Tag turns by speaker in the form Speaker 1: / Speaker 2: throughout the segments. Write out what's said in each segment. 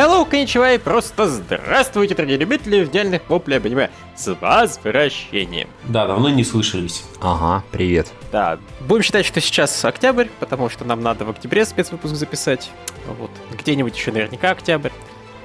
Speaker 1: Hello, коничева и просто здравствуйте, дорогие любители идеальных воплей аниме. С возвращением.
Speaker 2: Да, давно не слышались.
Speaker 3: Ага, привет.
Speaker 1: Да, будем считать, что сейчас октябрь, потому что нам надо в октябре спецвыпуск записать. Вот, где-нибудь еще наверняка октябрь.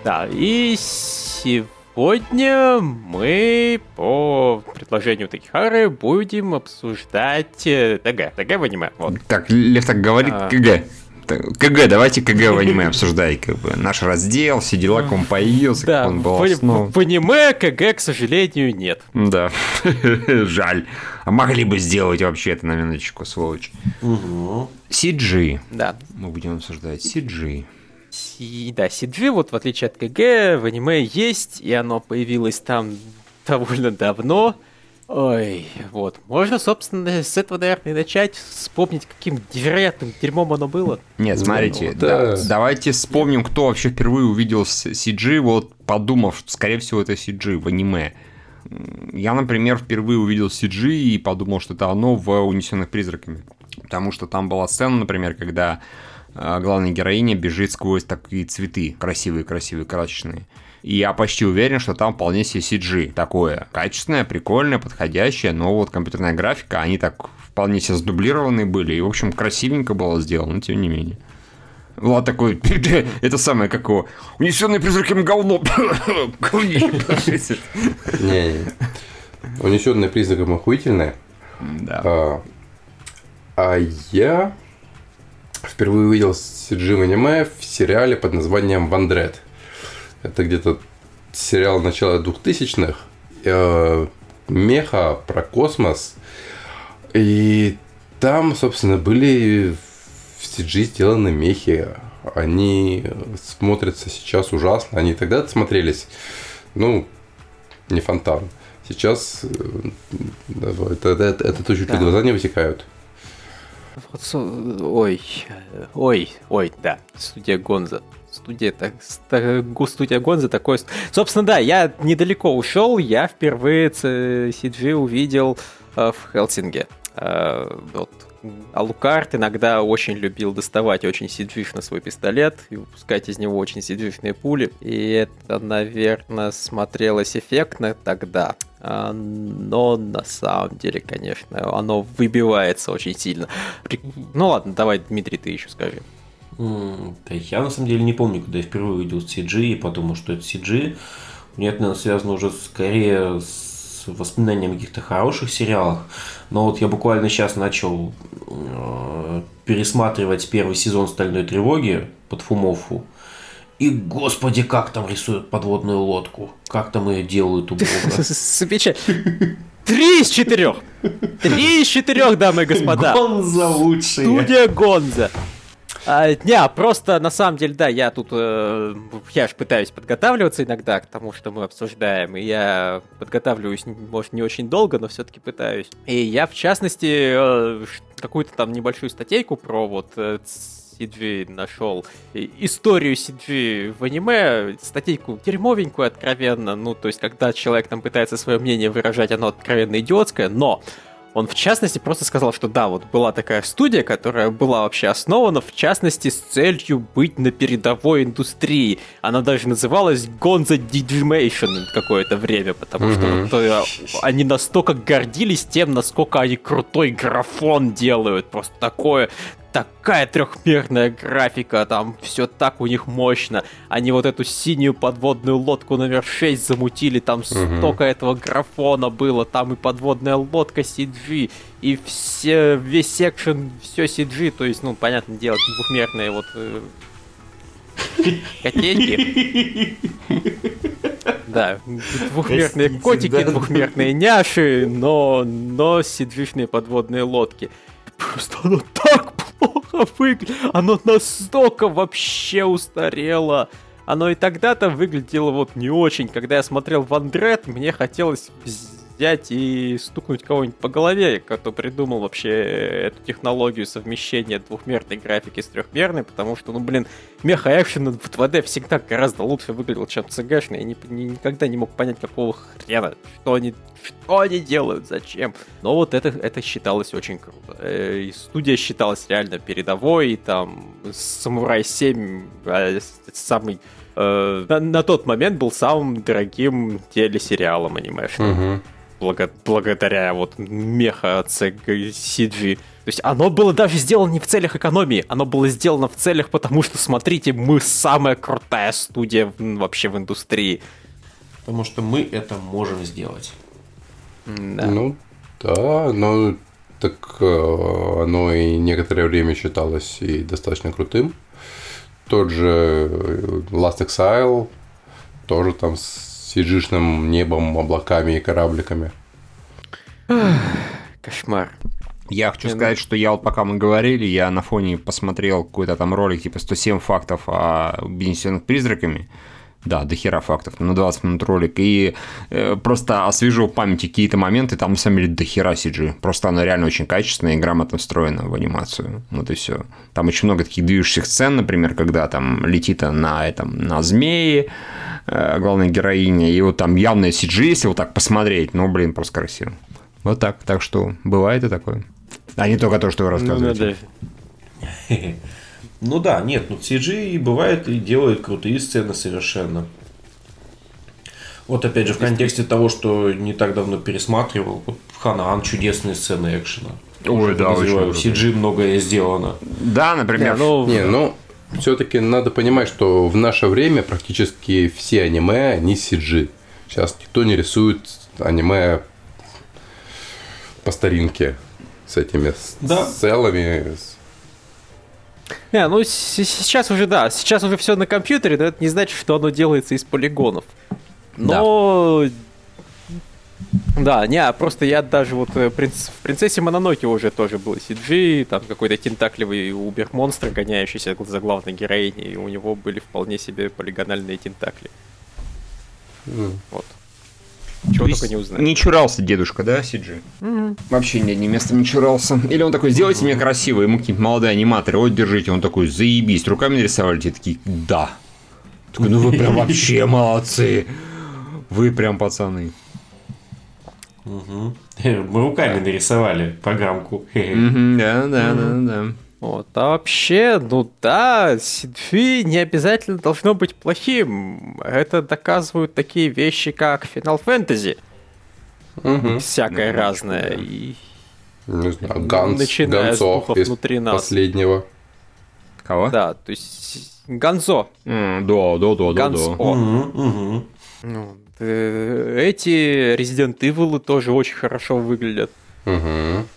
Speaker 1: Да, и сегодня мы по предложению Такихары будем обсуждать э, ТГ, ТГ в аниме. Вот.
Speaker 3: Так, Лев так говорит,
Speaker 1: А.
Speaker 3: КГ. КГ, давайте КГ в аниме обсуждай, как бы, наш раздел, все дела, как он появился,
Speaker 1: Да,
Speaker 3: как он был
Speaker 1: в,
Speaker 3: основан.
Speaker 1: в аниме КГ, к сожалению, нет.
Speaker 3: Да, жаль. А могли бы сделать вообще это на минуточку, сволочь.
Speaker 2: Угу.
Speaker 3: CG.
Speaker 1: Да,
Speaker 3: Мы будем обсуждать CG.
Speaker 1: Си- да, CG, вот в отличие от КГ, в аниме есть, и оно появилось там довольно давно. Ой, вот. Можно, собственно, с этого, наверное, и начать. Вспомнить, каким невероятным дерьмом оно было.
Speaker 3: Нет,
Speaker 2: Ну,
Speaker 3: смотрите,
Speaker 2: да.
Speaker 3: да- давайте вспомним, кто вообще впервые увидел CG, вот подумав, что, скорее всего, это CG в аниме. Я, например, впервые увидел CG и подумал, что это оно в «Унесенных призраками». Потому что там была сцена, например, когда э, главная героиня бежит сквозь такие цветы, красивые-красивые, красочные. И я почти уверен, что там вполне себе CG такое. Качественное, прикольное, подходящее, но вот компьютерная графика, они так вполне себе сдублированы были. И, в общем, красивенько было сделано, тем не менее. Влад такой, это самое, как его, унесенный призраком говно.
Speaker 4: Не, не. Унесенные призраком охуительное.
Speaker 3: Да.
Speaker 4: А, а я впервые увидел CG в аниме в сериале под названием «Вандред». Это где-то сериал начала 2000-х. э, Меха про космос. И там, собственно, были в CG сделаны мехи. Они смотрятся сейчас ужасно. Они тогда смотрелись, ну, не фонтан. Сейчас э, это, это, это точно
Speaker 1: Да.
Speaker 4: глаза не вытекают.
Speaker 1: Ой, ой, ой, да, студия Гонза. Студия, так, студия Гонза такой... Собственно, да, я недалеко ушел, я впервые CG увидел э, в Хелсинге. Э, вот. Алукарт иногда очень любил доставать очень сиджишно свой пистолет и выпускать из него очень сиджишные пули. И это, наверное, смотрелось эффектно тогда. А, Но на самом деле, конечно, оно выбивается очень сильно. Ну ладно, давай, Дмитрий, ты еще скажи.
Speaker 2: Да я на самом деле не помню, когда я впервые увидел CG и подумал, что это CG. У меня это, наверное, связано уже скорее с воспоминанием о каких-то хороших сериалах. Но вот я буквально сейчас начал э, пересматривать первый сезон «Стальной тревоги» под Фумофу. И, господи, как там рисуют подводную лодку. Как там ее делают убого.
Speaker 1: Три из четырех! Три из четырех, дамы и господа!
Speaker 2: Гонза лучшие.
Speaker 1: Студия Гонза. А, не, просто на самом деле, да, я тут, э, я же пытаюсь подготавливаться иногда к тому, что мы обсуждаем, и я подготавливаюсь, может, не очень долго, но все-таки пытаюсь. И я, в частности, э, какую-то там небольшую статейку про вот э, CG нашел историю CG в аниме, статейку дерьмовенькую откровенно, ну, то есть, когда человек там пытается свое мнение выражать, оно откровенно идиотское, но он, в частности, просто сказал, что да, вот была такая студия, которая была вообще основана, в частности, с целью быть на передовой индустрии. Она даже называлась Gonza Digimation какое-то время, потому что
Speaker 4: Мгм.
Speaker 1: вот, э, они настолько гордились тем, насколько они крутой графон делают. Просто такое такая трехмерная графика, там все так у них мощно. Они вот эту синюю подводную лодку номер 6 замутили, там столько этого графона было, там и подводная лодка CG, и все, весь секшен, все CG, то есть, ну, понятное дело, двухмерные вот э, котейки. Да, двухмерные котики, двухмерные няши, но, но cg подводные лодки. Просто оно так плохо выглядит, оно настолько вообще устарело. Оно и тогда-то выглядело вот не очень. Когда я смотрел Вандред, мне хотелось взять и стукнуть кого-нибудь по голове, кто придумал вообще эту технологию совмещения двухмерной графики с трехмерной, потому что, ну, блин, меха-экшен в 2D всегда гораздо лучше выглядел, чем CG-шный. Я не- никогда не мог понять, какого хрена, что они, что они делают, зачем. Но вот это, это считалось очень круто. Э, И студия считалась реально передовой, и там Самурай 7 э, с- самый э, на, на тот момент был самым дорогим телесериалом анимешным.
Speaker 4: Мгм.
Speaker 1: Благо- благодаря вот меха CG. То есть оно было даже сделано не в целях экономии, оно было сделано в целях, потому что, смотрите, мы самая крутая студия в- вообще в индустрии.
Speaker 2: Потому что мы это можем сделать.
Speaker 1: Да.
Speaker 4: Ну, да, но так э, оно и некоторое время считалось и достаточно крутым. Тот же э, Last Exile, тоже там с cg небом, облаками и корабликами.
Speaker 1: Кошмар.
Speaker 3: Я хочу
Speaker 1: Не, ну-
Speaker 3: сказать, что я вот пока мы говорили, я на фоне посмотрел какой-то там ролик, типа 107 фактов о бенесенных призраками. Да, до хера фактов, на 20 минут ролик. И э, просто освежил в памяти какие-то моменты, там на самом деле до хера CG. Просто оно реально очень качественное и грамотно встроено в анимацию. Вот и все. Там очень много таких движущих сцен, например, когда там летит на этом, на змеи, э, главная героиня, и вот там явное CG, если вот так посмотреть, ну, блин, просто красиво. Вот так. Так что бывает и такое. А не только то, что вы
Speaker 1: Ну,
Speaker 3: рассказываете.
Speaker 1: надо-
Speaker 2: Ну да, нет, ну CG бывает и делает крутые сцены совершенно. Вот опять же, в контексте того, что не так давно пересматривал, вот Ханан чудесные сцены экшена.
Speaker 3: Ой,
Speaker 2: Уже
Speaker 3: да, очень
Speaker 2: в CG многое сделано.
Speaker 3: Да, например.
Speaker 1: Не, ну,
Speaker 4: Не, ну, все-таки надо понимать, что в наше время практически все аниме, они CG. Сейчас никто не рисует аниме по старинке с этими
Speaker 2: Да.
Speaker 4: целыми. с-
Speaker 1: Не, ну с- сейчас уже да, сейчас уже все на компьютере, но это не значит, что оно делается из полигонов. Но да, не, а просто я даже вот э, принц- в принцессе Мононоке уже тоже был CG, там какой-то тентакливый убер-монстр, гоняющийся за главной героиней, и у него были вполне себе полигональные тентакли.
Speaker 4: М.
Speaker 1: Вот.
Speaker 3: То
Speaker 1: Чего
Speaker 3: есть
Speaker 1: только не узнаешь.
Speaker 3: Не чурался дедушка, да, CG? Вообще ни одним местом не чурался. Или он такой, сделайте мне красиво, ему какие-нибудь молодые аниматоры, вот держите, он такой, заебись, руками нарисовали, те такие, да. Такой, ну вы прям вообще молодцы. Вы прям пацаны.
Speaker 2: Мгм. Мы руками нарисовали программку.
Speaker 3: Да, да, да, да.
Speaker 1: Вот, а вообще, ну да, CG не обязательно должно быть плохим. Это доказывают такие вещи, как Final Fantasy. Всякое
Speaker 3: Ну,
Speaker 1: разное.
Speaker 3: да.
Speaker 1: И
Speaker 4: Не знаю, Ганс,
Speaker 1: Начиная с
Speaker 4: Гансо
Speaker 1: духов
Speaker 4: из
Speaker 1: внутри нас.
Speaker 4: последнего.
Speaker 3: Кого?
Speaker 1: да, то есть Ганзо.
Speaker 3: М, Да, да, да, да,
Speaker 1: Ганс
Speaker 3: да.
Speaker 1: О.
Speaker 2: Мгм, мгм.
Speaker 1: Ну, эти Resident Evil тоже очень хорошо выглядят.
Speaker 4: Мгм.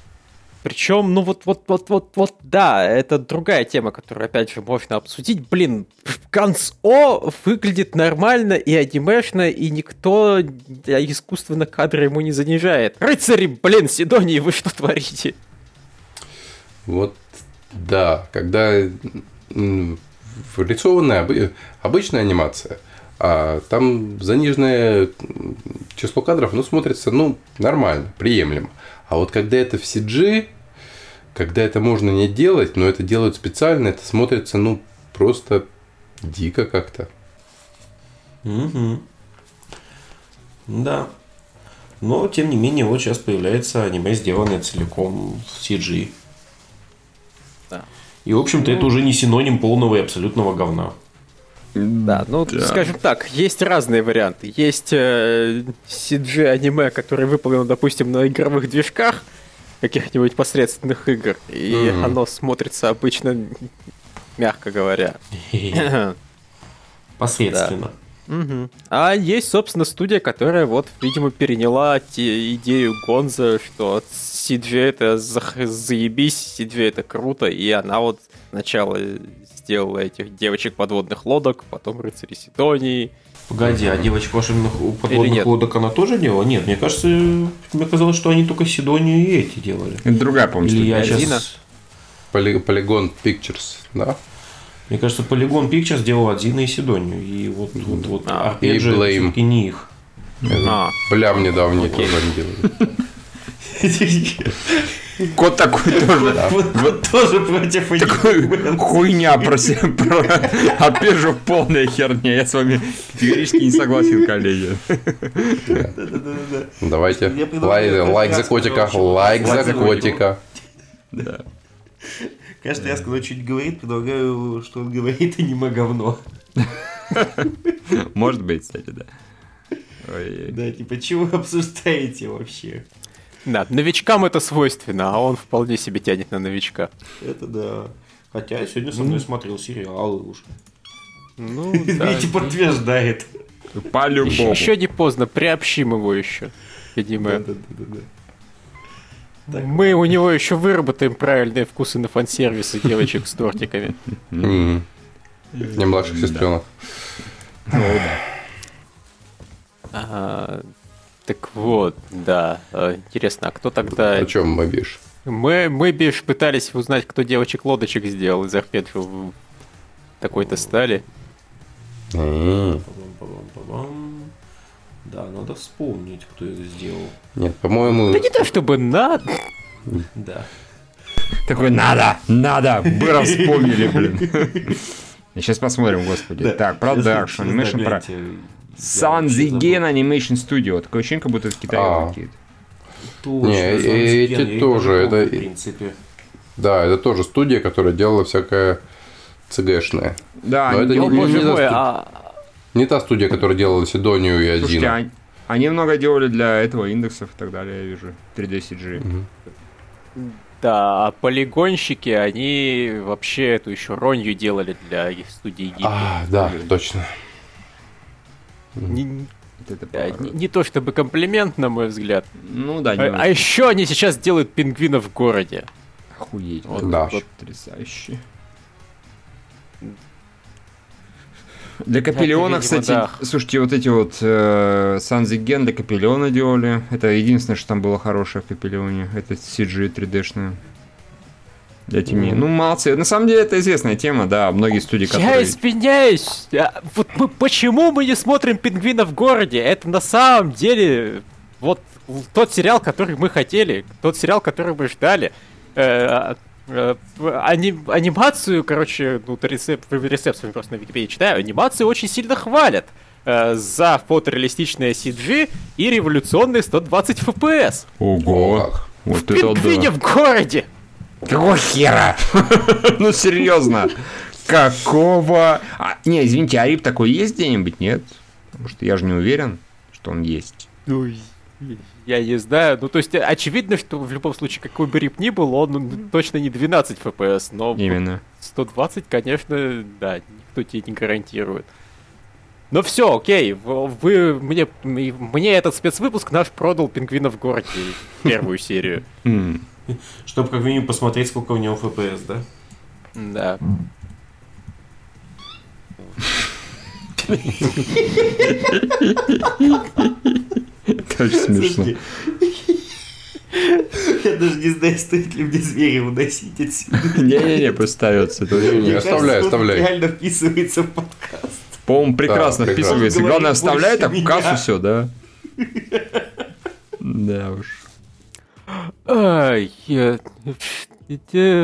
Speaker 1: Причем, ну вот, вот, вот, вот, вот, да, это другая тема, которую, опять же, можно обсудить. Блин, Ганс О выглядит нормально и анимешно, и никто э, искусственно кадры ему не занижает. Рыцари, блин, Сидонии, вы что творите?
Speaker 4: Вот, да, когда рисованная обы- обычная анимация, а там заниженное число кадров, ну, смотрится, ну, нормально, приемлемо. А вот когда это в CG, когда это можно не делать, но это делают специально, это смотрится, ну, просто дико как-то.
Speaker 2: Мгм. Да. Но, тем не менее, вот сейчас появляется аниме, сделанное целиком в CG.
Speaker 1: Да.
Speaker 2: И, в общем-то, это уже не синоним полного и абсолютного говна.
Speaker 1: Да, ну, скажем так, есть разные варианты. Есть э, CG-аниме, которое выполнено, допустим, на игровых движках каких-нибудь посредственных игр, и
Speaker 4: Мгм.
Speaker 1: оно смотрится обычно, мягко говоря.
Speaker 2: Посредственно.
Speaker 1: Мгм. А есть, собственно, студия, которая вот, видимо, переняла те- идею Гонза, что CG это зах- заебись, CG это круто, и она вот сначала сделала этих девочек подводных лодок, потом рыцари Сидонии.
Speaker 2: Погоди, а девочка волшебных подводных лодок она тоже делала? Нет, мне кажется, мне казалось, что они только Сидонию и эти делали.
Speaker 3: Это другая, по-моему,
Speaker 2: Или я.
Speaker 1: Один.
Speaker 2: сейчас...
Speaker 4: Поли- Полигон Pictures, да?
Speaker 2: Мне кажется, Polygon Pictures делал Адзина и Сидонию. И вот, вот, вот
Speaker 1: А,
Speaker 4: и Blame.
Speaker 2: все-таки не их.
Speaker 1: А,
Speaker 4: Блям недавний
Speaker 1: Окей.
Speaker 4: тоже они делали.
Speaker 3: Кот такой тоже.
Speaker 2: Вот, вот тоже против
Speaker 3: Такой хуйня про себя, про опять же полная херня. Я с вами категорически не согласен, коллеги.
Speaker 4: Давайте. Лайк, лайк за котика,
Speaker 2: что
Speaker 4: лайк за котика.
Speaker 3: Да.
Speaker 2: Каждый раз, когда что-нибудь говорит, предлагаю, что он говорит аниме говно.
Speaker 3: Может быть, кстати, да. Ой,
Speaker 2: Да, типа, чего вы обсуждаете вообще?
Speaker 1: Да, новичкам это свойственно, а он вполне себе тянет на новичка.
Speaker 2: Это да. Хотя я сегодня со мной смотрел сериалы уже.
Speaker 1: Ну, да.
Speaker 2: Видите, подтверждает.
Speaker 3: По-любому.
Speaker 1: Еще не поздно, приобщим его еще. Видимо,
Speaker 2: Да-да-да.
Speaker 1: мы у него еще выработаем правильные вкусы на фан-сервисы девочек с тортиками.
Speaker 4: М. Не младших сестренок.
Speaker 1: Так вот, да. А, Интересно, а кто тогда...
Speaker 4: О чем мобишь?
Speaker 1: Мы, мы бишь пытались узнать, кто девочек-лодочек сделал из арпеджио в такой-то стали.
Speaker 2: Да, надо вспомнить, кто это сделал.
Speaker 4: Нет, по-моему,
Speaker 1: Да не то чтобы надо.
Speaker 2: Да.
Speaker 3: Такой, надо, надо, быстро вспомнили, блин. Сейчас посмотрим, господи. Так, продакшн, про...
Speaker 2: загляньте.
Speaker 3: Санзиген Animation Studio. Такое ощущение, как будто это Китай
Speaker 4: А.
Speaker 3: какие-то.
Speaker 2: Точно,
Speaker 4: Не, эти тоже, это-
Speaker 2: В принципе.
Speaker 4: да, это тоже студия, которая делала всякое ЦГшное.
Speaker 3: Да,
Speaker 4: Но это не- не
Speaker 1: мой,
Speaker 4: заступ-
Speaker 1: а...
Speaker 4: Не та студия, которая делала Сидонию и
Speaker 3: Слушайте,
Speaker 4: Азину.
Speaker 3: они, они много делали для этого индексов и так далее, я вижу. 3D CG.
Speaker 1: Да, а полигонщики, они вообще эту еще ронью делали для их студии Ghibli.
Speaker 4: А, да, точно.
Speaker 1: Не,
Speaker 3: это поворот.
Speaker 1: не- не то чтобы комплимент, на мой взгляд.
Speaker 3: Ну да,
Speaker 1: А,
Speaker 3: не
Speaker 1: а еще они сейчас делают пингвинов в городе.
Speaker 3: охуеть.
Speaker 1: Вот,
Speaker 4: Да.
Speaker 3: Потрясающе. Для Капеллиона,
Speaker 1: Это, видимо,
Speaker 3: кстати,
Speaker 1: да.
Speaker 3: слушайте, вот эти вот э, Санзиген для Капеллиона делали. Это единственное, что там было хорошее в Капеллионе. Это CG 3D-шное. Для Тими. Ну, молодцы. На самом деле, это известная тема, да. Многие студии,
Speaker 1: Я
Speaker 3: которые...
Speaker 1: извиняюсь, а вот мы, почему мы не смотрим пингвина в городе? Это на самом деле вот тот сериал, который мы хотели, тот сериал, который мы ждали. Э, э, ани- анимацию, короче, ну, рецепт, рецепт просто на Википедии читаю, анимацию очень сильно хвалят э, за фотореалистичное CG и революционные 120 FPS.
Speaker 3: Ого! Вот это
Speaker 1: Пингвине
Speaker 3: да.
Speaker 1: в городе!
Speaker 3: Какого хера? ну, серьезно. Какого... А, не, извините, а рип такой есть где-нибудь, нет? Потому что я же не уверен, что он есть.
Speaker 1: Ну, я не знаю. Ну, то есть, очевидно, что в любом случае, какой бы рип ни был, он ну, точно не 12 FPS, но
Speaker 3: Именно.
Speaker 1: 120, конечно, да, никто тебе не гарантирует. Но все, окей, вы мне, мне этот спецвыпуск наш продал пингвина в городе первую серию.
Speaker 2: Чтобы как минимум посмотреть, сколько у него FPS, да?
Speaker 1: Да.
Speaker 3: Это очень смешно.
Speaker 2: Я даже не знаю, стоит ли мне зверя выносить отсюда.
Speaker 3: Не-не-не, пусть ставится. Это
Speaker 4: Не, оставляй, оставляй.
Speaker 2: реально вписывается в подкаст.
Speaker 3: По-моему, прекрасно вписывается. Главное, вставляй
Speaker 2: больше
Speaker 3: так в кассу все, да? Да уж.
Speaker 1: Ай,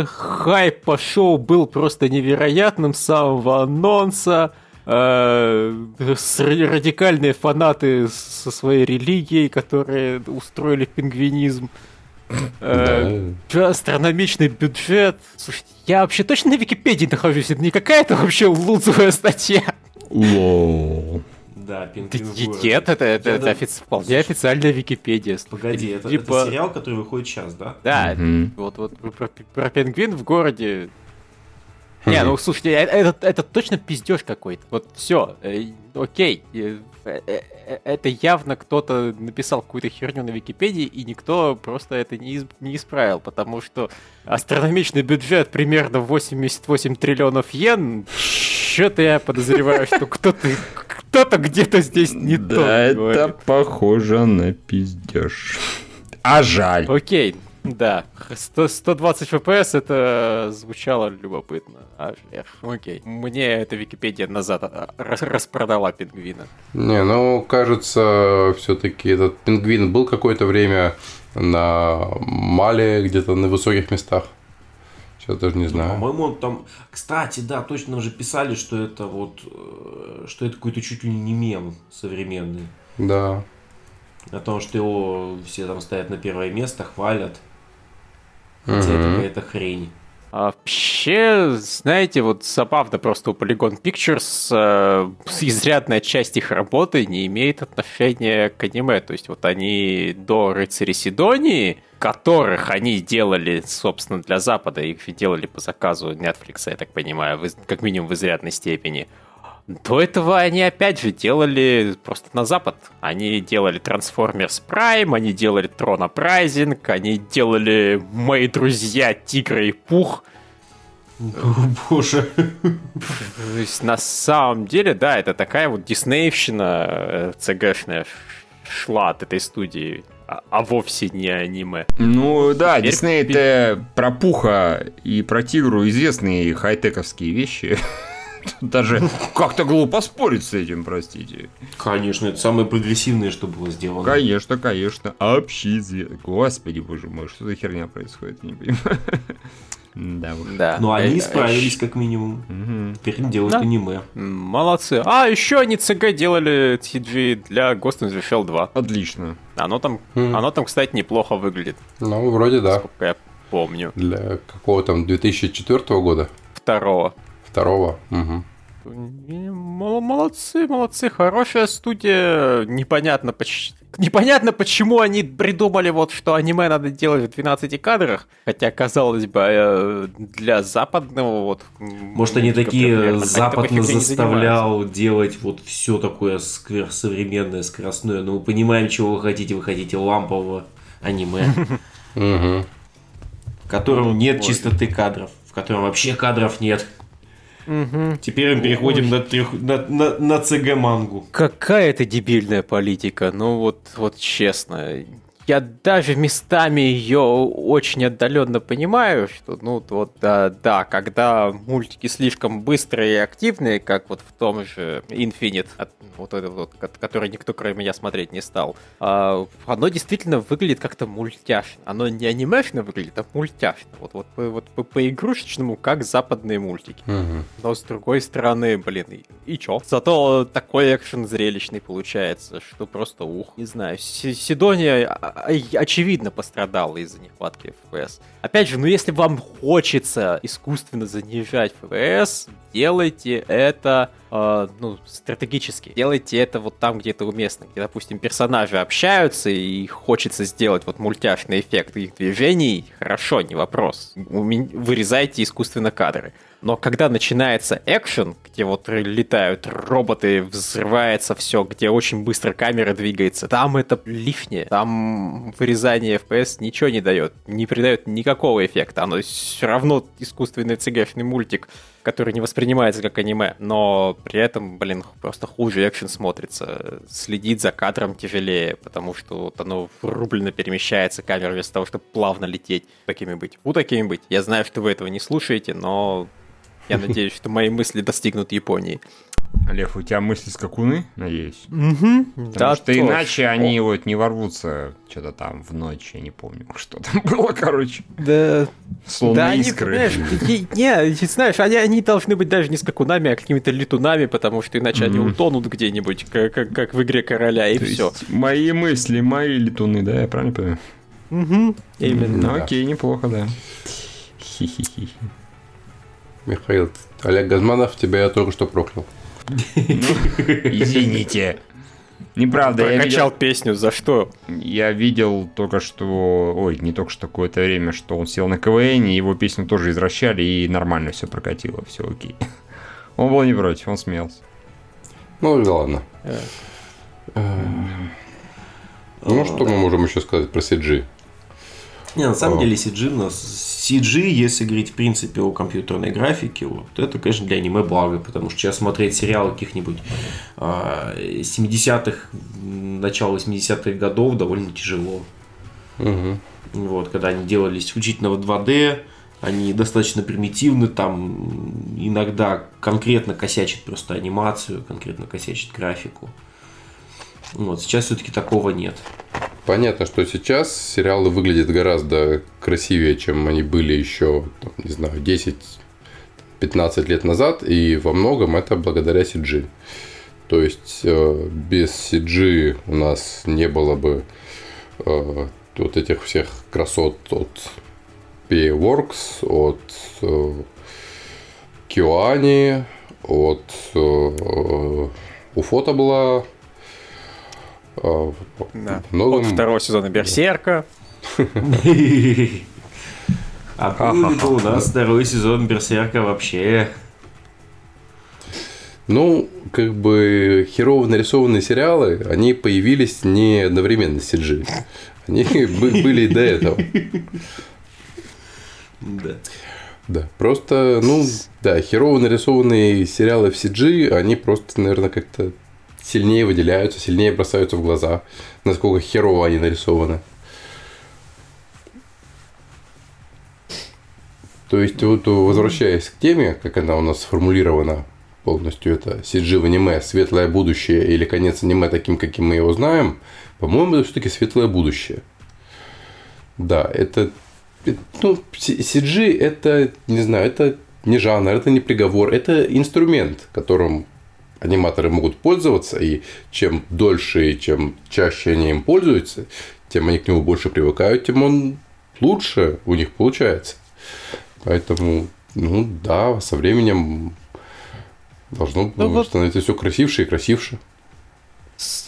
Speaker 1: хайп по шоу был просто невероятным с самого анонса. С- радикальные фанаты со своей религией, которые устроили пингвинизм.
Speaker 4: Да.
Speaker 1: Астрономичный бюджет. Слушайте, я вообще точно на Википедии нахожусь, это не какая-то вообще лузовая статья.
Speaker 2: Да, пингвин
Speaker 1: Нет, это, это,
Speaker 2: Я
Speaker 1: это
Speaker 2: да-
Speaker 1: офи- вполне официальная Википедия.
Speaker 2: Погоди, это,
Speaker 1: Типа-
Speaker 2: это сериал, который выходит сейчас, да?
Speaker 1: Да,
Speaker 3: Мгм.
Speaker 1: вот, вот про, про пингвин в городе. Не, ну слушайте, э- это, это точно пиздеж какой-то. Вот все, окей. э, э, э, Это явно кто-то написал какую-то херню на Википедии, и никто просто это не, из- не исправил, потому что астрономичный бюджет примерно 88 триллионов йен. Что-то я подозреваю, что кто-то кто-то где-то здесь не то.
Speaker 3: Да, это
Speaker 1: говорит.
Speaker 3: похоже на пиздеж. А жаль.
Speaker 1: Окей, да. 100 120 FPS это звучало любопытно. А, эх, окей. Мне эта Википедия назад а, рас- распродала пингвина.
Speaker 4: Не, ну, кажется, все-таки этот пингвин был какое-то время на Мале, где-то на высоких местах. Сейчас даже не знаю.
Speaker 2: По-моему, он там... Кстати, да, точно уже писали, что это вот... э, Что это какой-то чуть ли не мем современный.
Speaker 4: Да.
Speaker 2: О том, что его все там ставят на первое место, хвалят. Хотя это
Speaker 4: Мгм.
Speaker 2: какая-то хрень.
Speaker 1: А вообще, знаете, вот забавно просто у Polygon Pictures э, изрядная часть их работы не имеет отношения к аниме. То есть вот они до Рыцаря Сидонии, которых они делали, собственно, для Запада, их делали по заказу Netflix, я так понимаю, как минимум в изрядной степени – до этого они опять же делали просто на Запад. Они делали Transformers Prime, они делали Трона Прайзинг, они делали «Мои друзья Тигры и Пух».
Speaker 2: О, боже.
Speaker 1: То есть, на самом деле, да, это такая вот диснеевщина э, ЦГшная шла от этой студии, а, а вовсе не аниме.
Speaker 3: Ну да, Теперь... Дисней это про Пуха и про Тигру известные хай-тековские вещи. Даже как-то глупо спорить с этим, простите.
Speaker 2: Конечно, это самое прогрессивное, что было сделано.
Speaker 3: Конечно, конечно. Общизи. Господи, боже мой, что за херня происходит, я не понимаю.
Speaker 1: Да, да.
Speaker 2: Но они справились как минимум. Угу. Теперь делают да. аниме.
Speaker 1: Молодцы. А, еще они ЦГ делали TG для Ghost in the Shell 2.
Speaker 3: Отлично.
Speaker 1: Оно там, mm. оно там, кстати, неплохо выглядит.
Speaker 4: Ну, вроде да.
Speaker 1: Сколько я помню.
Speaker 4: Для какого там 2004 года?
Speaker 1: Второго.
Speaker 4: Второго? Угу.
Speaker 1: Молодцы, молодцы, хорошая студия. Непонятно, почему непонятно, почему они придумали вот, что аниме надо делать в 12 кадрах, хотя, казалось бы, э, для западного вот...
Speaker 2: Может, они такие примерно, Запад нас заставлял делать вот все такое современное, скоростное, но мы понимаем, чего вы хотите, вы хотите лампового аниме, в котором нет чистоты кадров, в котором вообще кадров нет.
Speaker 1: Угу.
Speaker 2: Теперь мы переходим на, трех, на, на, на ЦГ-мангу.
Speaker 1: Какая это дебильная политика, ну вот, вот честно я даже местами ее очень отдаленно понимаю, что, ну, вот, да, да, когда мультики слишком быстрые и активные, как вот в том же Infinite, вот этот вот, который никто кроме меня смотреть не стал, а, оно действительно выглядит как-то мультяшно. Оно не анимешно выглядит, а мультяшно. Вот, вот, вот по, по игрушечному, как западные мультики.
Speaker 4: Угу.
Speaker 1: Но с другой стороны, блин, и, и чё? Зато такой экшен зрелищный получается, что просто ух. Не знаю, Сидония а, очевидно пострадала из-за нехватки FPS. Опять же, ну если вам хочется искусственно занижать FPS, делайте это э, ну, стратегически. Делайте это вот там, где это уместно. Где, допустим, персонажи общаются и хочется сделать вот мультяшный эффект их движений, хорошо, не вопрос. Вырезайте искусственно кадры. Но когда начинается экшен, где вот летают роботы, взрывается все, где очень быстро камера двигается, там это лишнее. Там вырезание FPS ничего не дает, не придает никакого эффекта. Оно все равно искусственный цгшный мультик, который не воспринимается как аниме, но при этом, блин, просто хуже экшен смотрится. Следить за кадром тяжелее, потому что вот оно врубленно перемещается, камера вместо того, чтобы плавно лететь. Такими быть. У такими быть. Я знаю, что вы этого не слушаете, но я надеюсь, что мои мысли достигнут Японии.
Speaker 3: Лев, у тебя мысли скакуны, надеюсь?
Speaker 1: Угу.
Speaker 3: Потому да, что иначе они вот не ворвутся что-то там в ночь, я не помню, что там было, короче.
Speaker 1: Да.
Speaker 3: Словно да, искры.
Speaker 1: Они, не, не, знаешь, они, они должны быть даже не скакунами, а какими-то летунами, потому что иначе mm-hmm. они утонут где-нибудь, как, как, как в игре короля, и То все.
Speaker 3: Мои мысли, мои летуны, да, я правильно понимаю?
Speaker 1: Угу, именно.
Speaker 3: Ну, окей, неплохо, да. Хи-хи-хи.
Speaker 4: Михаил, Олег Газманов, тебя я только что проклял.
Speaker 3: Извините. Неправда,
Speaker 1: я видел... песню, за что?
Speaker 3: Я видел только что, ой, не только что какое-то время, что он сел на КВН, и его песню тоже извращали, и нормально все прокатило, все окей. Он был не против, он смеялся.
Speaker 4: Ну да ладно. Э. Ну, что мы можем еще сказать про CG?
Speaker 2: Не, на самом деле CG у нас CG, если говорить в принципе о компьютерной графике, вот это, конечно, для аниме благо, потому что сейчас смотреть сериалы каких-нибудь 70-х, а, начала 80-х годов довольно тяжело.
Speaker 4: Угу.
Speaker 2: Вот, когда они делались исключительно в 2D, они достаточно примитивны, там иногда конкретно косячит просто анимацию, конкретно косячит графику. Вот, сейчас все-таки такого нет.
Speaker 4: Понятно, что сейчас сериалы выглядят гораздо красивее, чем они были еще, не знаю, 10-15 лет назад, и во многом это благодаря CG. То есть э, без CG у нас не было бы э, вот этих всех красот от PA от э, Киоани, от э, Уфота была.
Speaker 1: Э, да. Многом... От второго сезона Берсерка.
Speaker 2: А у нас второй сезон Берсерка вообще
Speaker 4: ну, как бы херово нарисованные сериалы, они появились не одновременно с CG. Они были до этого.
Speaker 2: Да.
Speaker 4: Да, просто, ну, да, херово нарисованные сериалы в CG, они просто, наверное, как-то сильнее выделяются, сильнее бросаются в глаза, насколько херово они нарисованы. То есть, вот возвращаясь к теме, как она у нас сформулирована, полностью это CG в аниме «Светлое будущее» или конец аниме таким, каким мы его знаем, по-моему, это все-таки светлое будущее. Да, это, ну, CG это, не знаю, это не жанр, это не приговор, это инструмент, которым аниматоры могут пользоваться, и чем дольше и чем чаще они им пользуются, тем они к нему больше привыкают, тем он лучше у них получается. Поэтому, ну да, со временем Должно ну, вот... становиться все красивше и красивше.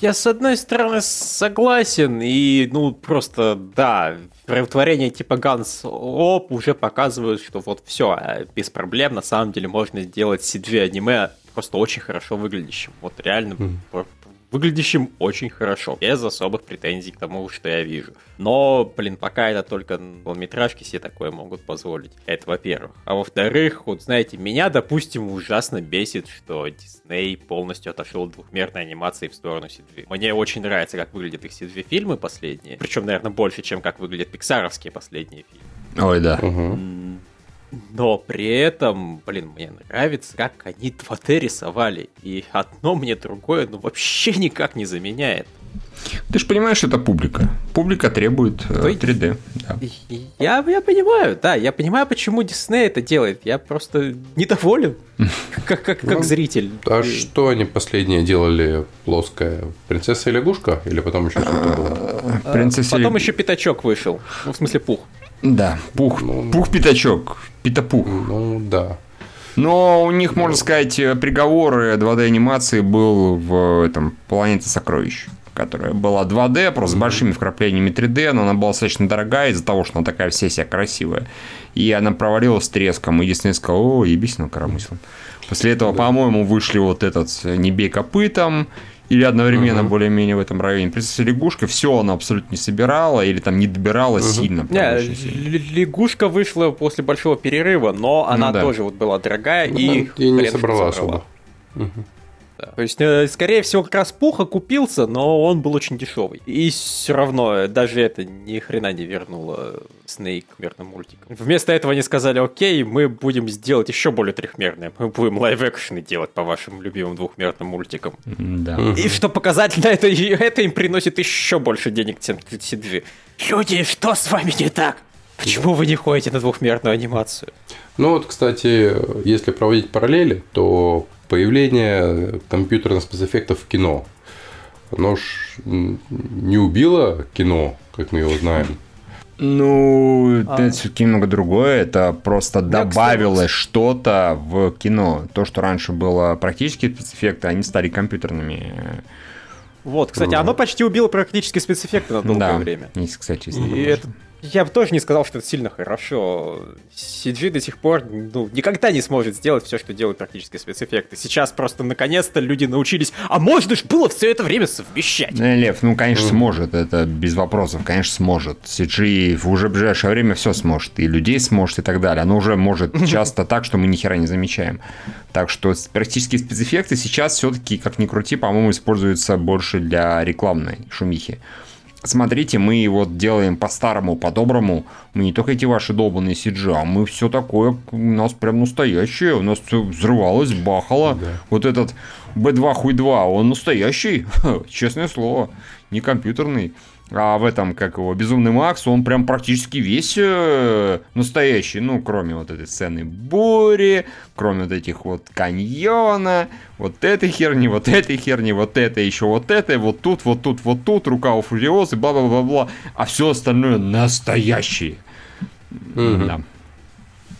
Speaker 1: Я с одной стороны согласен, и ну просто да, превратворение типа Guns Оп уже показывают, что вот все, а без проблем на самом деле можно сделать C2 аниме просто очень хорошо выглядящим. Вот реально mm выглядящим очень хорошо, без особых претензий к тому, что я вижу. Но, блин, пока это только полнометражки себе такое могут позволить. Это во-первых. А во-вторых, вот знаете, меня, допустим, ужасно бесит, что Дисней полностью отошел от двухмерной анимации в сторону C2. Мне очень нравится, как выглядят их C2 фильмы последние. Причем, наверное, больше, чем как выглядят пиксаровские последние фильмы.
Speaker 3: Ой, да.
Speaker 4: Угу.
Speaker 1: Но при этом, блин, мне нравится, как они 2D рисовали. И одно мне другое, ну, вообще никак не заменяет.
Speaker 3: Ты же понимаешь, это публика. Публика требует э, 3D.
Speaker 1: Да. Я, я понимаю, да, я понимаю, почему Дисней это делает. Я просто недоволен, как, как, как ну, зритель.
Speaker 4: А что они последнее делали плоское? Принцесса и лягушка? Или потом еще что-то было?
Speaker 1: Принцесса Потом еще пятачок вышел. Ну, в смысле, пух.
Speaker 3: Да, пух, ну, пух-пятачок, питопух.
Speaker 4: Ну, да.
Speaker 3: Но у них, можно сказать, приговор 2D-анимации был в этом «Планете сокровищ» которая была 2D, просто с большими вкраплениями 3D, но она была достаточно дорогая из-за того, что она такая вся вся красивая. И она провалилась треском, и Дисней сказал, о, ебись на коромыслом. После этого, да. по-моему, вышли вот этот «Не бей копытом», или одновременно uh-huh. более-менее в этом районе. Принцесса лягушка, все она абсолютно не собирала или там не добирала uh-huh. сильно.
Speaker 1: Не, лягушка вышла после большого перерыва, но она ну, да. тоже вот была дорогая ну, и,
Speaker 4: и не собрала, собрала. особо.
Speaker 1: Uh-huh. Да. То есть, э, скорее всего, как раз Пух окупился, но он был очень дешевый. И все равно э, даже это ни хрена не вернуло Снейк мирным мультиком. Вместо этого они сказали, окей, мы будем сделать еще более трехмерное. Мы будем live-action ы делать по вашим любимым двухмерным мультикам.
Speaker 3: Да.
Speaker 1: И что показательно, это, это им приносит еще больше денег, чем TC2. Люди, что с вами не так? Почему вы не ходите на двухмерную анимацию?
Speaker 4: Ну вот, кстати, если проводить параллели, то появление компьютерных спецэффектов в кино, оно ж не убило кино, как мы его знаем.
Speaker 3: Ну, а. это все-таки немного другое. Это просто добавилось что-то в кино. То, что раньше было практически спецэффекты, они стали компьютерными.
Speaker 1: Вот, кстати, оно почти убило практически спецэффекты на долгое
Speaker 3: да,
Speaker 1: время.
Speaker 3: Есть, кстати,
Speaker 1: И это я бы тоже не сказал, что это сильно хорошо. CG до сих пор ну, никогда не сможет сделать все, что делают практически спецэффекты. Сейчас просто наконец-то люди научились, а можно же было все это время совмещать.
Speaker 3: Ну, Лев, ну, конечно, сможет, это без вопросов, конечно, сможет. CG в уже ближайшее время все сможет, и людей сможет, и так далее. Оно уже может часто так, что мы ни хера не замечаем. Так что практически спецэффекты сейчас все-таки, как ни крути, по-моему, используются больше для рекламной шумихи смотрите, мы вот делаем по-старому, по-доброму. Мы не только эти ваши долбанные CG, а мы все такое, у нас прям настоящее. У нас все взрывалось, бахало. Да. Вот этот B2 хуй 2, он настоящий, честное слово, не компьютерный. А в этом, как его, Безумный Макс, он прям практически весь э, настоящий. Ну, кроме вот этой сцены бури, кроме вот этих вот каньона, вот этой херни, вот этой херни, вот это, еще вот это, вот тут, вот тут, вот тут, рука у Фуриозы, бла-бла-бла-бла. А все остальное настоящее.
Speaker 4: Мгм.
Speaker 3: Да.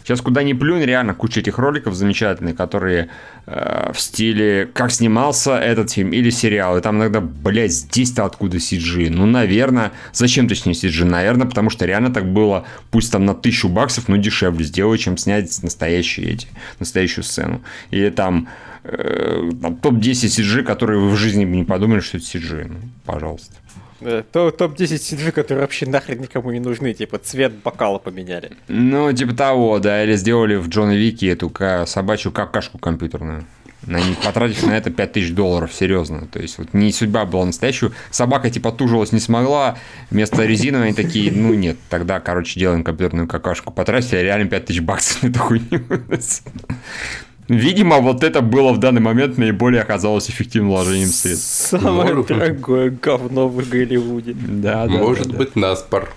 Speaker 3: Сейчас куда ни плюнь, реально куча этих роликов замечательных, которые э, в стиле «Как снимался этот фильм» или сериал. И там иногда, блядь, здесь-то откуда CG? Ну, наверное, зачем точнее CG? Наверное, потому что реально так было, пусть там на тысячу баксов, но дешевле сделать, чем снять настоящие эти, настоящую сцену. Или там, э, там топ-10 CG, которые вы в жизни бы не подумали, что это CG. Ну, пожалуйста.
Speaker 1: Э, То топ-10 CG, которые вообще нахрен никому не нужны, типа цвет бокала поменяли.
Speaker 3: Ну, типа того, да, или сделали в Джона Вики эту ка- собачью какашку компьютерную. На них потратив на это 5000 долларов, серьезно. То есть, вот не судьба была настоящую. Собака, типа, тужилась не смогла. Вместо резиновой они такие, ну нет, тогда, короче, делаем компьютерную какашку. Потратили реально 5000 баксов на эту хуйню. Видимо, вот это было в данный момент наиболее оказалось эффективным вложением средств.
Speaker 1: Самое
Speaker 4: Может быть.
Speaker 1: дорогое говно в Голливуде.
Speaker 3: Да, да.
Speaker 4: Может
Speaker 3: да, да.
Speaker 4: быть, наспор.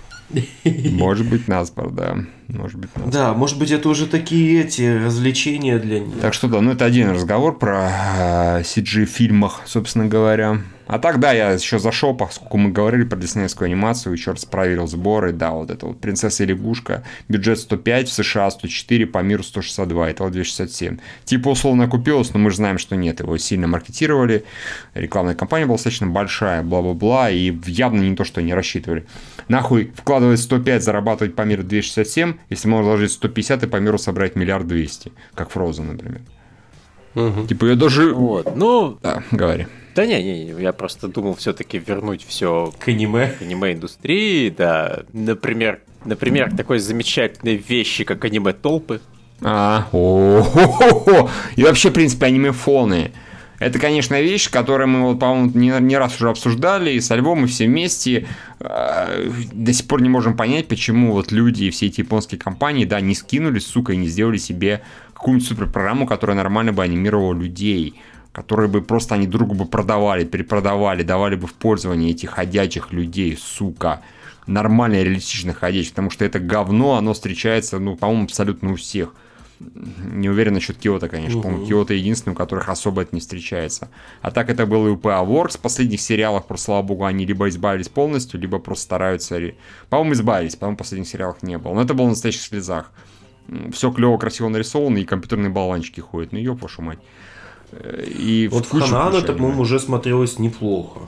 Speaker 3: Может быть, наспор, да. Может быть, наспор.
Speaker 2: Да, может быть, это уже такие эти развлечения для них.
Speaker 3: Так что да, ну это один разговор про э, CG в фильмах, собственно говоря. А так, да, я еще зашел, поскольку мы говорили про диснеевскую анимацию, еще раз проверил сборы, да, вот это вот «Принцесса и лягушка», бюджет 105, в США 104, по миру 162, это 267. Типа условно купилось, но мы же знаем, что нет, его сильно маркетировали, рекламная кампания была достаточно большая, бла-бла-бла, и явно не то, что они рассчитывали. Нахуй вкладывать 105, зарабатывать по миру 267, если можно вложить 150 и по миру собрать миллиард двести, как Frozen, например.
Speaker 4: Мгм.
Speaker 3: Типа я даже...
Speaker 1: Вот. Ну,
Speaker 3: Да, говори.
Speaker 1: Да не, не, я просто думал все-таки вернуть все
Speaker 2: К аниме.
Speaker 1: к аниме-индустрии, да. Например, например, такой замечательной вещи, как аниме-толпы.
Speaker 3: А, о И вообще, в принципе, аниме-фоны. Это, конечно, вещь, которую мы, вот, по-моему, не, не раз уже обсуждали, и со Львом, и все вместе э, до сих пор не можем понять, почему вот люди и все эти японские компании, да, не скинулись, сука, и не сделали себе какую-нибудь суперпрограмму, которая нормально бы анимировала людей, которые бы просто они другу бы продавали, перепродавали, давали бы в пользование этих ходячих людей, сука нормально реалистично ходячих, потому что это говно, оно встречается, ну, по-моему, абсолютно у всех. Не уверен насчет Киота, конечно. По-моему, Киота единственный, у которых особо это не встречается. А так это было и у PA Works. В последних сериалах, просто, слава богу, они либо избавились полностью, либо просто стараются... По-моему, избавились, по-моему, в последних сериалах не было. Но это было в настоящих слезах. Все клево, красиво нарисовано, и компьютерные болванчики ходят. Ну, ёб вашу мать. И
Speaker 2: Вот в
Speaker 3: кучу
Speaker 2: это, по-моему, уже смотрелось неплохо.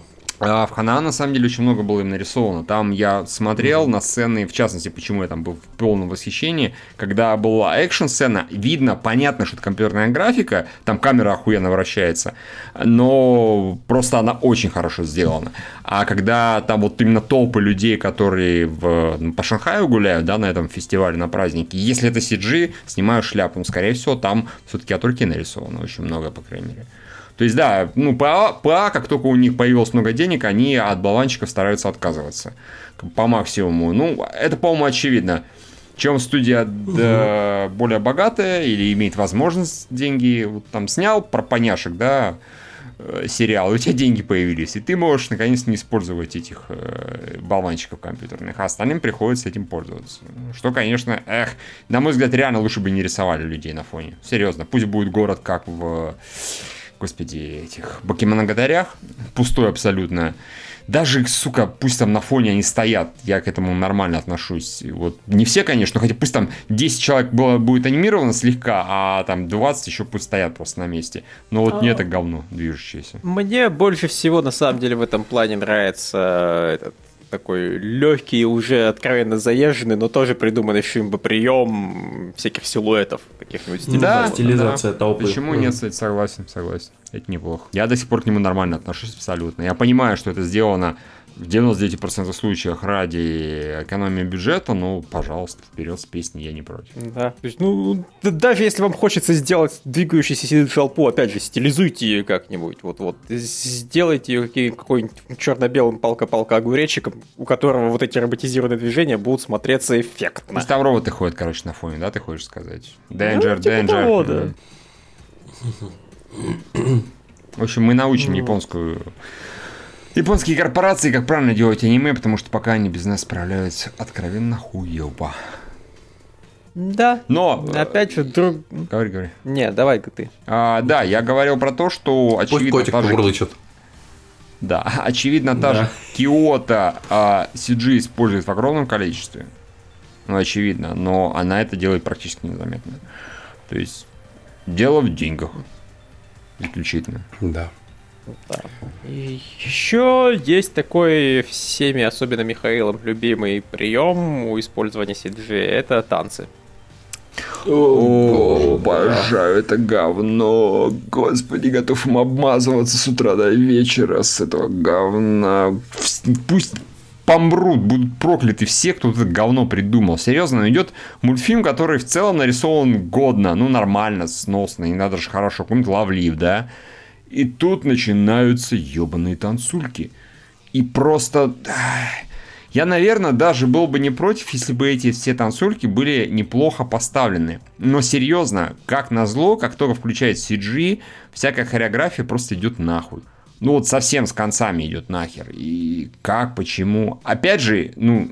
Speaker 3: А в Ханан, на самом деле, очень много было им нарисовано. Там я смотрел на сцены, в частности, почему я там был в полном восхищении, когда была экшн-сцена, видно, понятно, что это компьютерная графика, там камера охуенно вращается, но просто она очень хорошо сделана. А когда там вот именно толпы людей, которые в, ну, по Шанхаю гуляют, да, на этом фестивале, на празднике, если это CG, снимаю шляпу, ну, скорее всего, там все-таки от руки нарисовано очень много, по крайней мере. То есть, да, ну, ПА, ПА, как только у них появилось много денег, они от баланчиков стараются отказываться по максимуму. Ну, это, по-моему, очевидно. Чем студия да, более богатая или имеет возможность деньги, вот там снял про поняшек, да, э, сериал, у тебя деньги появились, и ты можешь наконец не использовать этих э, болванчиков компьютерных, а остальным приходится этим пользоваться. Что, конечно, эх, на мой взгляд, реально лучше бы не рисовали людей на фоне. Серьезно, пусть будет город как в господи, этих Бакимоногадарях, пустой абсолютно. Даже, сука, пусть там на фоне они стоят, я к этому нормально отношусь. Вот не все, конечно, но хотя пусть там 10 человек было, будет анимировано слегка, а там 20 еще пусть стоят просто на месте. Но вот не это говно движущееся.
Speaker 1: Мне больше всего, на самом деле, в этом плане нравится этот такой легкий, уже откровенно заезженный, но тоже придуманный шимба прием всяких силуэтов, каких-нибудь
Speaker 3: Да,
Speaker 1: стилизаций.
Speaker 2: Стилизация
Speaker 3: да.
Speaker 2: толпы.
Speaker 3: Почему
Speaker 2: Мгм.
Speaker 3: нет, кстати, согласен, согласен. Это неплохо. Я до сих пор к нему нормально отношусь абсолютно. Я понимаю, что это сделано в 99% случаев ради экономии бюджета, ну, пожалуйста, вперед с песней, я не против.
Speaker 1: Да. То есть, ну, д- даже если вам хочется сделать двигающуюся толпу, опять же, стилизуйте ее как-нибудь. Вот-вот. Сделайте ее какой-нибудь черно-белым палка-палка огуречиком, у которого вот эти роботизированные движения будут смотреться эффектно.
Speaker 3: Пусть там роботы ходят, короче, на фоне, да, ты хочешь сказать? Danger,
Speaker 1: типа
Speaker 3: danger.
Speaker 1: того, да.
Speaker 3: В общем, мы научим японскую... Японские корпорации, как правильно делать аниме, потому что пока они без нас справляются откровенно хуёво.
Speaker 1: Да.
Speaker 3: Но... э,
Speaker 1: Опять же, друг...
Speaker 3: Говори, говори.
Speaker 1: Не, давай-ка ты.
Speaker 3: А, да, я говорил про то, что
Speaker 4: Пусть
Speaker 3: очевидно
Speaker 4: котик
Speaker 3: та же-
Speaker 4: помурлычет.
Speaker 3: Да, очевидно, та
Speaker 2: Да.
Speaker 3: же Киото а, CG использует в огромном количестве. ну, очевидно, но она это делает практически незаметно. То есть дело в деньгах исключительно.
Speaker 4: Да.
Speaker 1: Да. И еще есть такой всеми, особенно Михаилом, любимый прием у использования CG – это танцы.
Speaker 3: О, обожаю это говно. Господи, готов им обмазываться с утра до вечера с этого говна. Пусть помрут, будут прокляты все, кто это говно придумал. Серьезно, идет мультфильм, который в целом нарисован годно, ну нормально, сносно, не надо же хорошо, какой-нибудь лавлив, да? И тут начинаются ебаные танцульки. И просто... Я, наверное, даже был бы не против, если бы эти все танцульки были неплохо поставлены. Но серьезно, как назло, как только включает CG, всякая хореография просто идет нахуй. Ну вот совсем с концами идет нахер. И как, почему? Опять же, ну,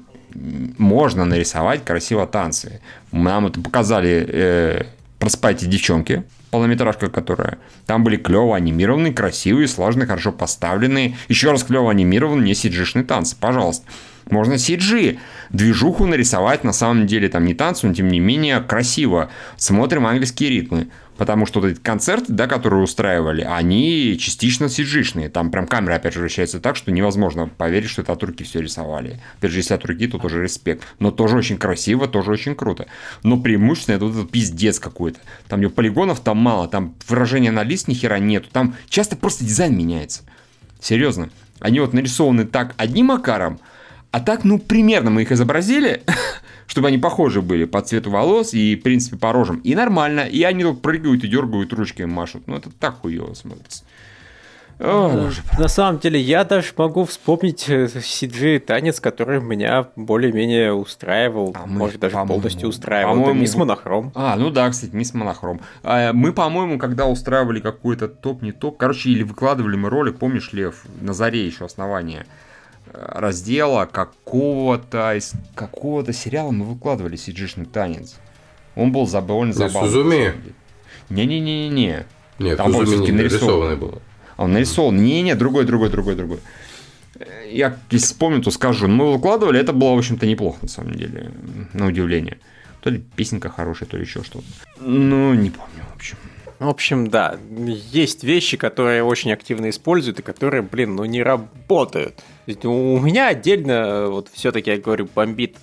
Speaker 3: можно нарисовать красиво танцы. Нам это показали э, «Проспайте, девчонки», полнометражка, которая. Там были клево анимированные, красивые, сложные, хорошо поставленные. Еще раз клево анимированные, не cg танцы, пожалуйста. Можно CG движуху нарисовать, на самом деле там не танцы, но тем не менее красиво. Смотрим английские ритмы. Потому что вот эти концерты, да, которые устраивали, они частично cg Там прям камера, опять же, вращается так, что невозможно поверить, что это от руки все рисовали. Опять же, если от руки, то тоже респект. Но тоже очень красиво, тоже очень круто. Но преимущественно это вот этот пиздец какой-то. Там полигонов там мало, там выражения на лист ни хера нету. Там часто просто дизайн меняется. Серьезно. Они вот нарисованы так одним макаром, а так, ну, примерно мы их изобразили, чтобы они похожи были по цвету волос и, в принципе, по рожам. И нормально. И они тут прыгают и дергают ручками машут. Ну, это так хуево смотрится.
Speaker 1: О, боже. На самом деле, я даже могу вспомнить CG э, танец, который меня более-менее устраивал, а мы, может даже полностью устраивал. Это Мисс Монохром.
Speaker 3: А, ну да, кстати, Мисс Монохром. А, мы, по-моему, когда устраивали какой-то топ, не топ, короче, или выкладывали мы ролик, помнишь, Лев, на заре еще основания, раздела какого-то из какого-то сериала мы выкладывали cg танец. Он был довольно забавный.
Speaker 4: Сузуми?
Speaker 3: Не-не-не-не.
Speaker 4: Нет, там он все-таки нарисованный был.
Speaker 3: Он нарисован. Не-не, другой, другой, другой, другой. Я, если вспомню, то скажу. Мы выкладывали, это было, в общем-то, неплохо, на самом деле, на удивление. То ли песенка хорошая, то ли еще что-то. Ну, не помню, в общем.
Speaker 1: В общем, да, есть вещи, которые очень активно используют и которые, блин, ну не работают. У меня отдельно, вот все-таки, я говорю, бомбит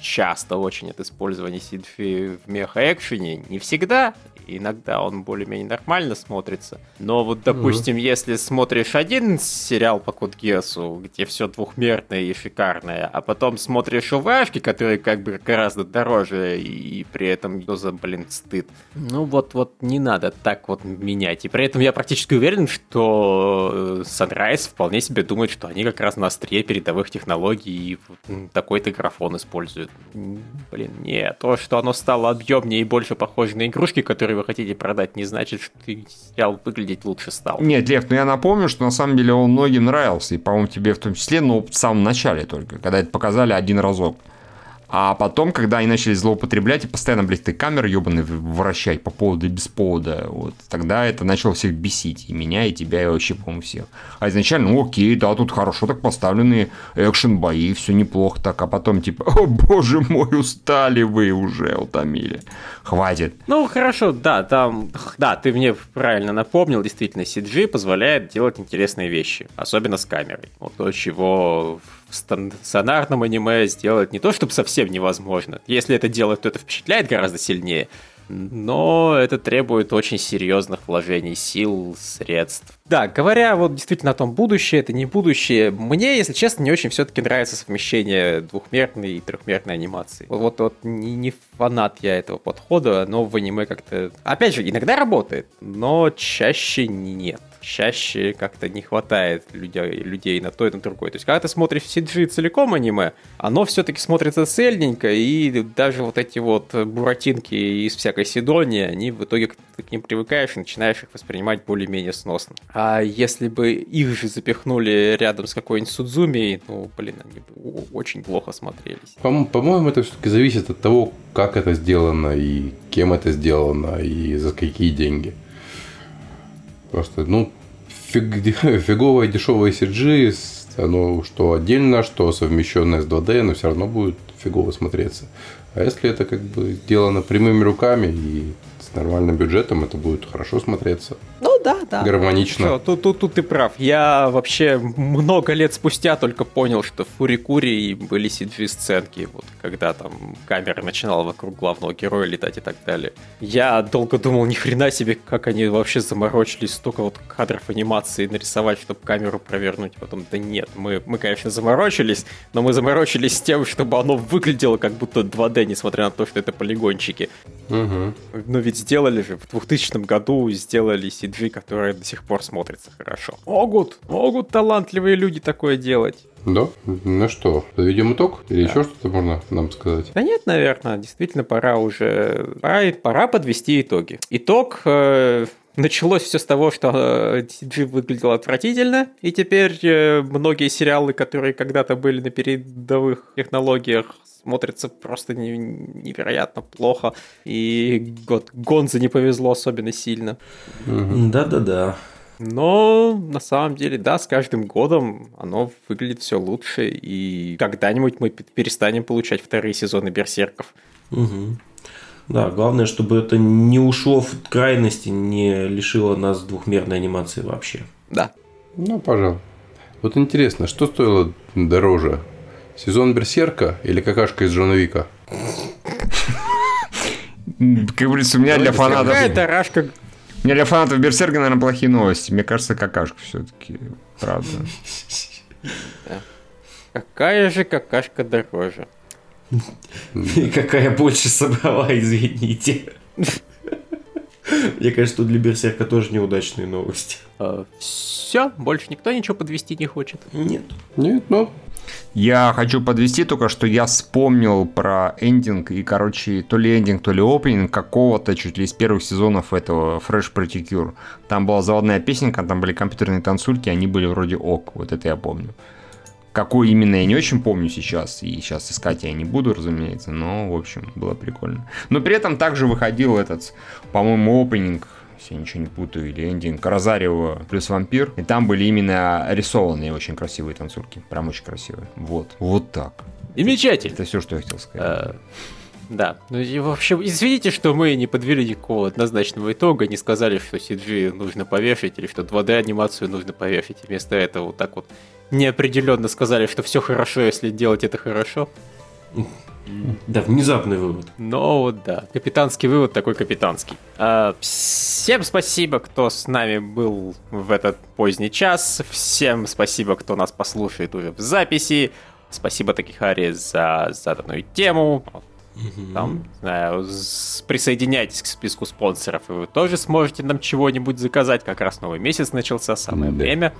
Speaker 1: часто очень от использования сидфи в меха-экшене. Не всегда, иногда он более-менее нормально смотрится. Но вот, допустим, угу. если смотришь один сериал по Код Гессу, где все двухмерное и шикарное, а потом смотришь УВАшки, которые как бы гораздо дороже, и при этом, что за, блин, стыд. Ну вот, вот не надо так вот менять. И при этом я практически уверен, что э, Sunrise вполне себе думает, что они как раз на острие передовых технологий и такой-то графон используют. Блин, нет. То, что оно стало объемнее и больше похоже на игрушки, которые вы хотите продать, не значит, что сериал выглядеть лучше стал.
Speaker 3: Нет, Лев, ну я напомню, что на самом деле он многим нравился, и, по-моему, тебе в том числе, но в самом начале только, когда это показали один разок. А потом, когда они начали злоупотреблять и постоянно, блядь, ты камеры ебаные вращать по поводу и без повода, вот, тогда это начало всех бесить. И меня, и тебя, и вообще, по-моему, всех. А изначально, ну окей, да, тут хорошо так поставленные экшен-бои, все неплохо так. А потом, типа, о боже мой, устали вы уже, утомили. Хватит.
Speaker 1: Ну, хорошо, да, там, да, ты мне правильно напомнил, действительно, CG позволяет делать интересные вещи, особенно с камерой. Вот то, чего стационарном аниме сделать не то, чтобы совсем невозможно. Если это делать, то это впечатляет гораздо сильнее. Но это требует очень серьезных вложений сил, средств. Да, говоря вот действительно о том, будущее это не будущее, мне, если честно, не очень все-таки нравится совмещение двухмерной и трехмерной анимации. Вот, вот не, не фанат я этого подхода, но в аниме как-то... Опять же, иногда работает, но чаще нет чаще как-то не хватает людей, людей на то и на другое. То есть, когда ты смотришь CG целиком аниме, оно все-таки смотрится цельненько, и даже вот эти вот буратинки из всякой Сидонии, они в итоге ты к ним привыкаешь и начинаешь их воспринимать более-менее сносно. А если бы их же запихнули рядом с какой-нибудь Судзуми, ну, блин, они бы очень плохо смотрелись.
Speaker 4: По- по-моему, это все-таки зависит от того, как это сделано, и кем это сделано, и за какие деньги. Просто, ну, фиг, фиговая дешевая CG Оно что отдельно, что совмещенное с 2D, но все равно будет фигово смотреться. А если это как бы сделано прямыми руками и с нормальным бюджетом, это будет хорошо смотреться.
Speaker 1: Ну да, да.
Speaker 4: Гармонично.
Speaker 1: Всё, тут, тут, тут ты прав. Я вообще много лет спустя только понял, что в Фури-Кури были CG-сценки, вот когда там камера начинала вокруг главного героя летать и так далее. Я долго думал, ни хрена себе, как они вообще заморочились столько вот кадров анимации нарисовать, чтобы камеру провернуть. Потом, да нет, мы, мы, конечно, заморочились, но мы заморочились с тем, чтобы оно выглядело как будто 2D, несмотря на то, что это полигончики.
Speaker 4: Мгм.
Speaker 1: Но ведь сделали же в 2000 году, сделали CG, которая до сих пор смотрится хорошо. Могут, могут талантливые люди такое делать.
Speaker 4: Да? Ну что, подведем итог? Или еще что-то можно нам сказать?
Speaker 1: Да нет, наверное, действительно пора уже, пора, пора подвести итоги. Итог э, Началось все с того, что э, CG выглядел отвратительно, и теперь э, многие сериалы, которые когда-то были на передовых технологиях, смотрятся просто не- невероятно плохо. И год Гонза не повезло особенно сильно.
Speaker 2: Да-да-да.
Speaker 1: Но на самом деле, да, с каждым годом оно выглядит все лучше, и когда-нибудь мы перестанем получать вторые сезоны Берсерков.
Speaker 2: Мгм. Да, главное, чтобы это не ушло в крайности, не лишило нас двухмерной анимации вообще.
Speaker 1: Да.
Speaker 4: Ну, пожалуй. Вот интересно, что стоило дороже? Сезон Берсерка или какашка из Джона Вика?
Speaker 3: Как говорится, у меня для фанатов...
Speaker 1: Какая-то рашка
Speaker 3: У меня для фанатов Берсерка, наверное, плохие новости. Мне кажется, какашка все-таки. Правда.
Speaker 1: Какая же какашка дороже?
Speaker 2: И какая больше собрала, извините. Мне кажется, тут для Берсерка тоже неудачные новости.
Speaker 1: все, больше никто ничего подвести не хочет.
Speaker 2: Нет.
Speaker 4: Нет, ну,
Speaker 3: Я хочу подвести только, что я вспомнил про эндинг, и, короче, то ли эндинг, то ли опенинг какого-то чуть ли из первых сезонов этого Fresh Pretty Cure. Там была заводная песенка, там были компьютерные танцульки, они были вроде ок, вот это я помню. Какой именно, я не очень помню сейчас, и сейчас искать я не буду, разумеется, но, в общем, было прикольно. Но при этом также выходил этот, по-моему, опенинг, если я ничего не путаю, или эндинг Розарио плюс вампир. И там были именно рисованные очень красивые танцульки. Прям очень красивые. Вот. Вот так.
Speaker 1: Замечательно.
Speaker 3: Это все, что я хотел сказать.
Speaker 1: Э, Да. Ну и в общем, извините, что мы не подвели никакого однозначного итога, не сказали, что CG нужно повешать или что 2D анимацию нужно повешать. Вместо этого вот так вот неопределенно сказали, что все хорошо, если делать это хорошо.
Speaker 2: Да, внезапный вывод.
Speaker 1: Но вот да, капитанский вывод такой капитанский. А, всем спасибо, кто с нами был в этот поздний час. Всем спасибо, кто нас послушает уже в записи. Спасибо Такихари за заданную тему. Там, не знаю, присоединяйтесь к списку спонсоров, и вы тоже сможете нам чего-нибудь заказать. Как раз новый месяц начался, самое
Speaker 4: Да.
Speaker 1: время.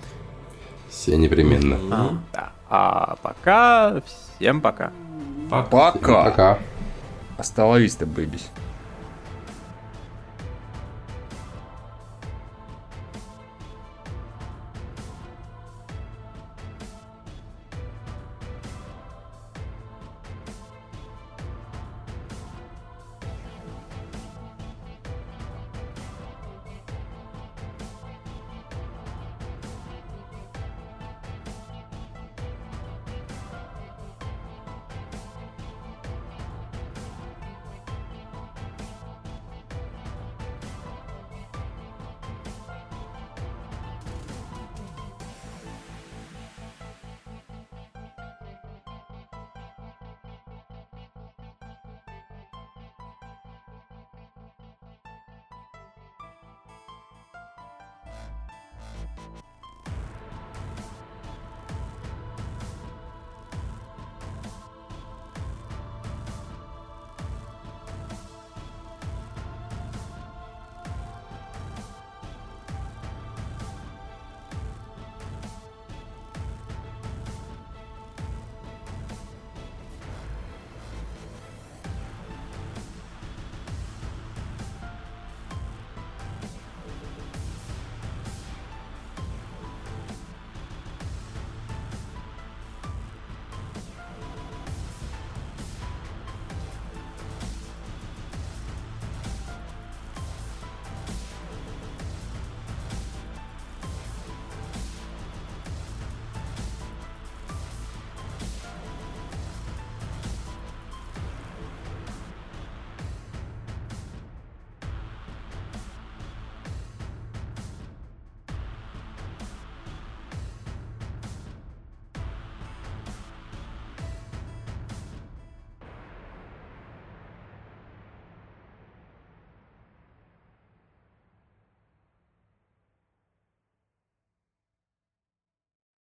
Speaker 4: все непременно.
Speaker 1: А, да. А пока, всем пока.
Speaker 3: Пока.
Speaker 4: Пока.
Speaker 3: Остановись-то, бэбись.